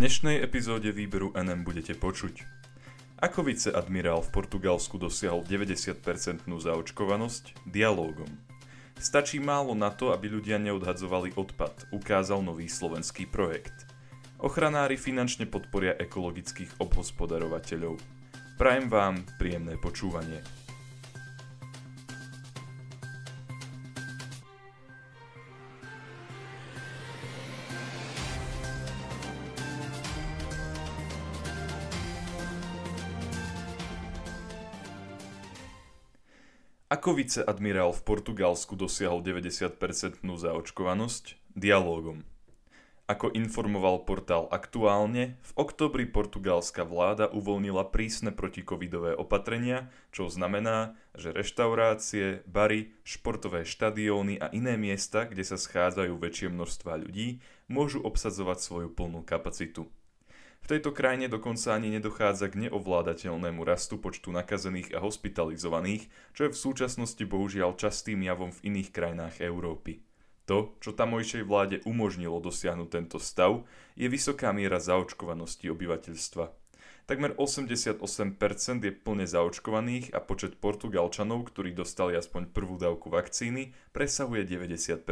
dnešnej epizóde výberu NM budete počuť. Ako viceadmirál v Portugalsku dosiahol 90% zaočkovanosť? Dialógom. Stačí málo na to, aby ľudia neodhadzovali odpad, ukázal nový slovenský projekt. Ochranári finančne podporia ekologických obhospodarovateľov. Prajem vám príjemné počúvanie. Ako viceadmirál v Portugalsku dosiahol 90% zaočkovanosť? Dialógom. Ako informoval portál Aktuálne, v oktobri portugalská vláda uvoľnila prísne protikovidové opatrenia, čo znamená, že reštaurácie, bary, športové štadióny a iné miesta, kde sa schádzajú väčšie množstva ľudí, môžu obsadzovať svoju plnú kapacitu. Tejto krajine dokonca ani nedochádza k neovládateľnému rastu počtu nakazených a hospitalizovaných, čo je v súčasnosti bohužiaľ častým javom v iných krajinách Európy. To, čo tamojšej vláde umožnilo dosiahnuť tento stav, je vysoká miera zaočkovanosti obyvateľstva. Takmer 88% je plne zaočkovaných a počet Portugalčanov, ktorí dostali aspoň prvú dávku vakcíny, presahuje 90%.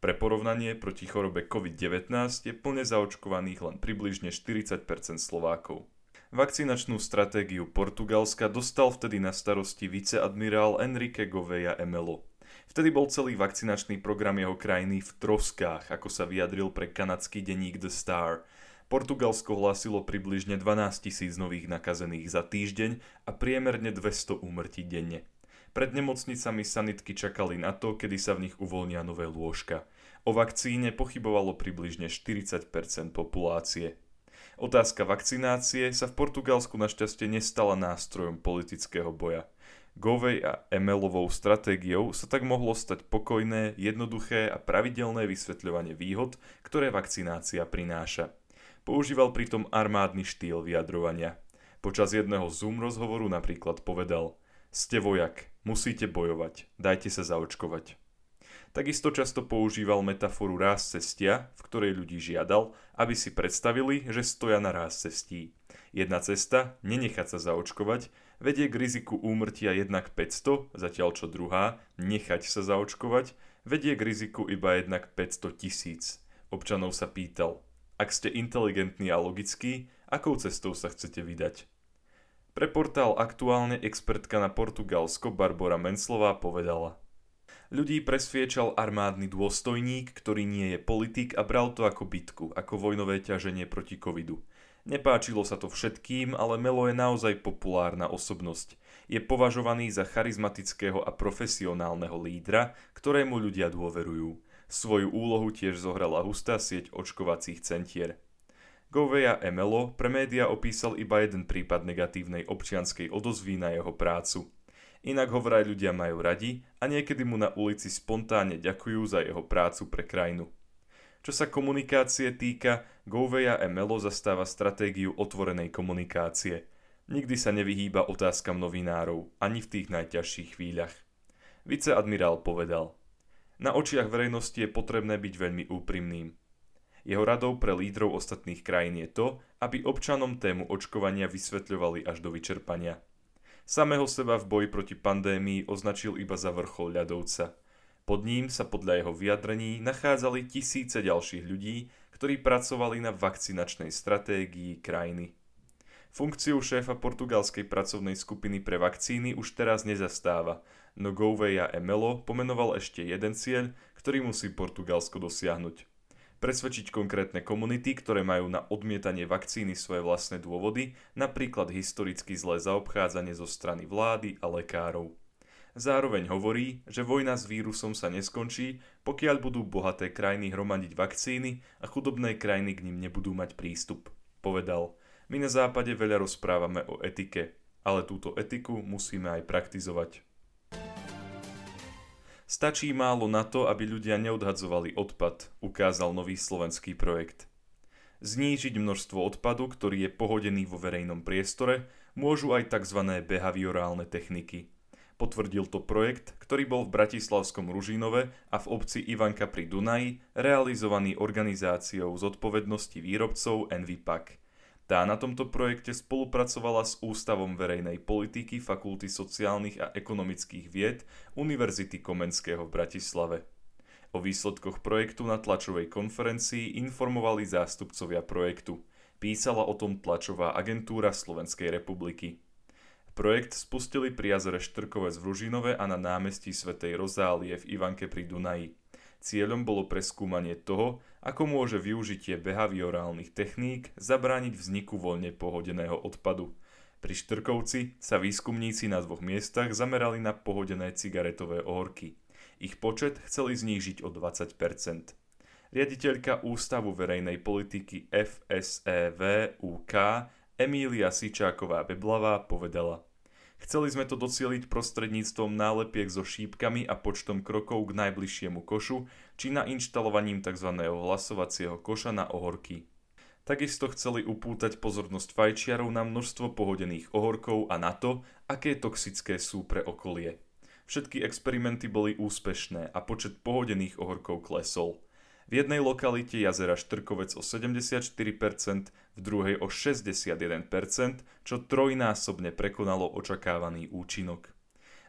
Pre porovnanie proti chorobe COVID-19 je plne zaočkovaných len približne 40% Slovákov. Vakcinačnú stratégiu Portugalska dostal vtedy na starosti viceadmirál Enrique Gouveia Emelo. Vtedy bol celý vakcinačný program jeho krajiny v troskách, ako sa vyjadril pre kanadský denník The Star. Portugalsko hlásilo približne 12 tisíc nových nakazených za týždeň a priemerne 200 úmrtí denne. Pred nemocnicami sanitky čakali na to, kedy sa v nich uvoľnia nové lôžka. O vakcíne pochybovalo približne 40% populácie. Otázka vakcinácie sa v Portugalsku našťastie nestala nástrojom politického boja. Govej a Emelovou stratégiou sa tak mohlo stať pokojné, jednoduché a pravidelné vysvetľovanie výhod, ktoré vakcinácia prináša. Používal pritom armádny štýl vyjadrovania. Počas jedného Zoom rozhovoru napríklad povedal Ste vojak, Musíte bojovať, dajte sa zaočkovať. Takisto často používal metaforu ráz cestia, v ktorej ľudí žiadal, aby si predstavili, že stoja na ráz cestí. Jedna cesta, nenechať sa zaočkovať, vedie k riziku úmrtia jednak 500, zatiaľ čo druhá, nechať sa zaočkovať, vedie k riziku iba jednak 500 tisíc. Občanov sa pýtal, ak ste inteligentní a logickí, akou cestou sa chcete vydať? Pre portál aktuálne expertka na Portugalsko Barbara Menslová povedala Ľudí presviečal armádny dôstojník, ktorý nie je politik a bral to ako bitku, ako vojnové ťaženie proti covidu. Nepáčilo sa to všetkým, ale Melo je naozaj populárna osobnosť. Je považovaný za charizmatického a profesionálneho lídra, ktorému ľudia dôverujú. Svoju úlohu tiež zohrala hustá sieť očkovacích centier. Goveja Emelo pre média opísal iba jeden prípad negatívnej občianskej odozvy na jeho prácu. Inak ho vraj ľudia majú radi a niekedy mu na ulici spontánne ďakujú za jeho prácu pre krajinu. Čo sa komunikácie týka, Gouveia Emelo zastáva stratégiu otvorenej komunikácie. Nikdy sa nevyhýba otázkam novinárov, ani v tých najťažších chvíľach. Viceadmirál povedal, na očiach verejnosti je potrebné byť veľmi úprimným. Jeho radou pre lídrov ostatných krajín je to, aby občanom tému očkovania vysvetľovali až do vyčerpania. Samého seba v boji proti pandémii označil iba za vrchol ľadovca. Pod ním sa podľa jeho vyjadrení nachádzali tisíce ďalších ľudí, ktorí pracovali na vakcinačnej stratégii krajiny. Funkciu šéfa portugalskej pracovnej skupiny pre vakcíny už teraz nezastáva, no Gouveia Emelo pomenoval ešte jeden cieľ, ktorý musí Portugalsko dosiahnuť presvedčiť konkrétne komunity, ktoré majú na odmietanie vakcíny svoje vlastné dôvody, napríklad historicky zlé zaobchádzanie zo strany vlády a lekárov. Zároveň hovorí, že vojna s vírusom sa neskončí, pokiaľ budú bohaté krajiny hromadiť vakcíny a chudobné krajiny k ním nebudú mať prístup. Povedal, my na západe veľa rozprávame o etike, ale túto etiku musíme aj praktizovať. Stačí málo na to, aby ľudia neodhadzovali odpad, ukázal nový slovenský projekt. Znížiť množstvo odpadu, ktorý je pohodený vo verejnom priestore, môžu aj tzv. behaviorálne techniky. Potvrdil to projekt, ktorý bol v Bratislavskom Ružinove a v obci Ivanka pri Dunaji realizovaný organizáciou zodpovednosti výrobcov Envipak. Tá na tomto projekte spolupracovala s Ústavom verejnej politiky Fakulty sociálnych a ekonomických vied Univerzity Komenského v Bratislave. O výsledkoch projektu na tlačovej konferencii informovali zástupcovia projektu. Písala o tom tlačová agentúra Slovenskej republiky. Projekt spustili pri jazere Štrkovec v Ružinove a na námestí Svetej Rozálie v Ivanke pri Dunaji. Cieľom bolo preskúmanie toho, ako môže využitie behaviorálnych techník zabrániť vzniku voľne pohodeného odpadu. Pri Štrkovci sa výskumníci na dvoch miestach zamerali na pohodené cigaretové ohorky. Ich počet chceli znížiť o 20% Riaditeľka Ústavu verejnej politiky FSEV UK Emília Sičáková Beblavá povedala – Chceli sme to docieliť prostredníctvom nálepiek so šípkami a počtom krokov k najbližšiemu košu, či na inštalovaním tzv. hlasovacieho koša na ohorky. Takisto chceli upútať pozornosť fajčiarov na množstvo pohodených ohorkov a na to, aké toxické sú pre okolie. Všetky experimenty boli úspešné a počet pohodených ohorkov klesol. V jednej lokalite jazera Štrkovec o 74%, v druhej o 61%, čo trojnásobne prekonalo očakávaný účinok.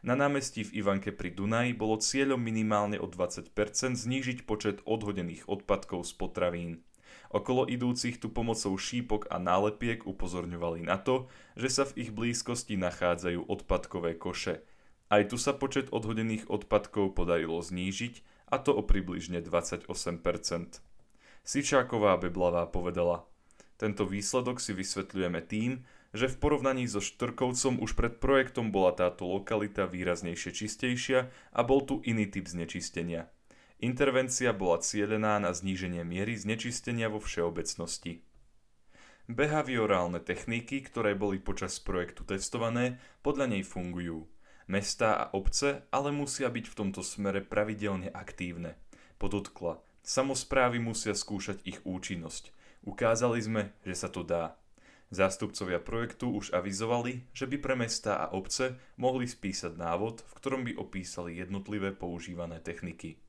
Na námestí v Ivanke pri Dunaji bolo cieľom minimálne o 20% znížiť počet odhodených odpadkov z potravín. Okolo idúcich tu pomocou šípok a nálepiek upozorňovali na to, že sa v ich blízkosti nachádzajú odpadkové koše. Aj tu sa počet odhodených odpadkov podarilo znížiť a to o približne 28%. Sičáková Beblavá povedala, tento výsledok si vysvetľujeme tým, že v porovnaní so Štrkovcom už pred projektom bola táto lokalita výraznejšie čistejšia a bol tu iný typ znečistenia. Intervencia bola cielená na zníženie miery znečistenia vo všeobecnosti. Behaviorálne techniky, ktoré boli počas projektu testované, podľa nej fungujú. Mestá a obce ale musia byť v tomto smere pravidelne aktívne. Podotkla, samozprávy musia skúšať ich účinnosť. Ukázali sme, že sa to dá. Zástupcovia projektu už avizovali, že by pre mestá a obce mohli spísať návod, v ktorom by opísali jednotlivé používané techniky.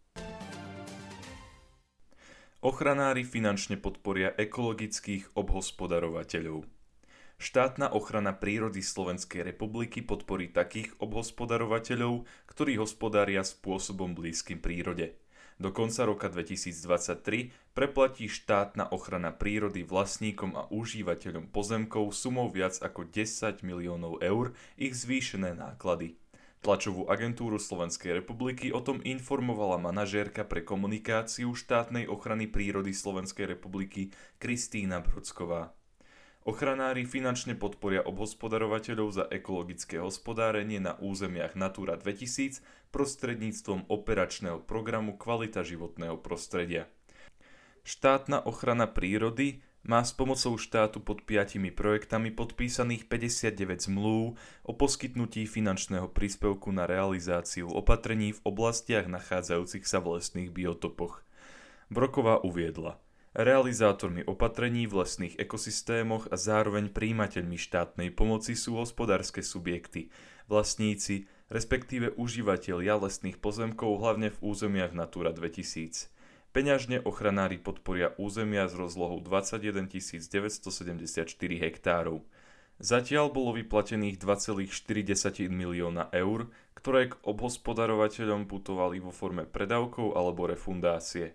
Ochranári finančne podporia ekologických obhospodarovateľov. Štátna ochrana prírody Slovenskej republiky podporí takých obhospodarovateľov, ktorí hospodária spôsobom blízkym prírode. Do konca roka 2023 preplatí štátna ochrana prírody vlastníkom a užívateľom pozemkov sumou viac ako 10 miliónov eur ich zvýšené náklady. Tlačovú agentúru Slovenskej republiky o tom informovala manažérka pre komunikáciu štátnej ochrany prírody Slovenskej republiky Kristýna Brodsková. Ochranári finančne podporia obhospodarovateľov za ekologické hospodárenie na územiach Natura 2000 prostredníctvom operačného programu Kvalita životného prostredia. Štátna ochrana prírody má s pomocou štátu pod piatimi projektami podpísaných 59 zmluv o poskytnutí finančného príspevku na realizáciu opatrení v oblastiach nachádzajúcich sa v lesných biotopoch. Broková uviedla – Realizátormi opatrení v lesných ekosystémoch a zároveň príjimateľmi štátnej pomoci sú hospodárske subjekty, vlastníci, respektíve užívateľia lesných pozemkov hlavne v územiach Natura 2000. Peňažne ochranári podporia územia s rozlohou 21 974 hektárov. Zatiaľ bolo vyplatených 2,4 milióna eur, ktoré k obhospodarovateľom putovali vo forme predávkov alebo refundácie.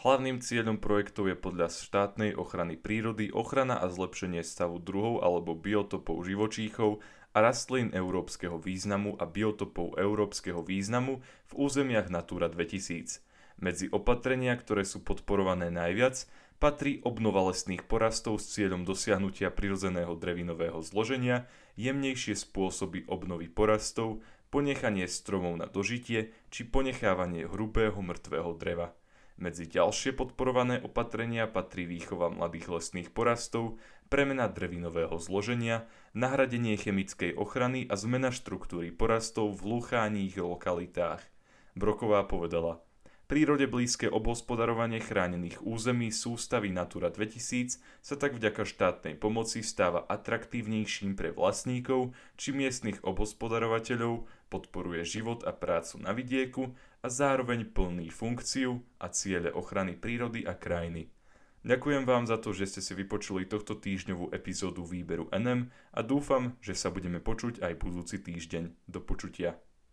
Hlavným cieľom projektov je podľa štátnej ochrany prírody ochrana a zlepšenie stavu druhov alebo biotopov živočíchov a rastlín európskeho významu a biotopov európskeho významu v územiach Natura 2000. Medzi opatrenia, ktoré sú podporované najviac, patrí obnova lesných porastov s cieľom dosiahnutia prirodzeného drevinového zloženia, jemnejšie spôsoby obnovy porastov, ponechanie stromov na dožitie či ponechávanie hrubého mŕtvého dreva. Medzi ďalšie podporované opatrenia patrí výchova mladých lesných porastov, premena drevinového zloženia, nahradenie chemickej ochrany a zmena štruktúry porastov v lúcháních lokalitách. Broková povedala, prírode blízke obhospodarovanie chránených území sústavy Natura 2000 sa tak vďaka štátnej pomoci stáva atraktívnejším pre vlastníkov či miestnych obhospodarovateľov podporuje život a prácu na vidieku a zároveň plní funkciu a ciele ochrany prírody a krajiny. Ďakujem vám za to, že ste si vypočuli tohto týždňovú epizódu výberu NM a dúfam, že sa budeme počuť aj budúci týždeň. Do počutia.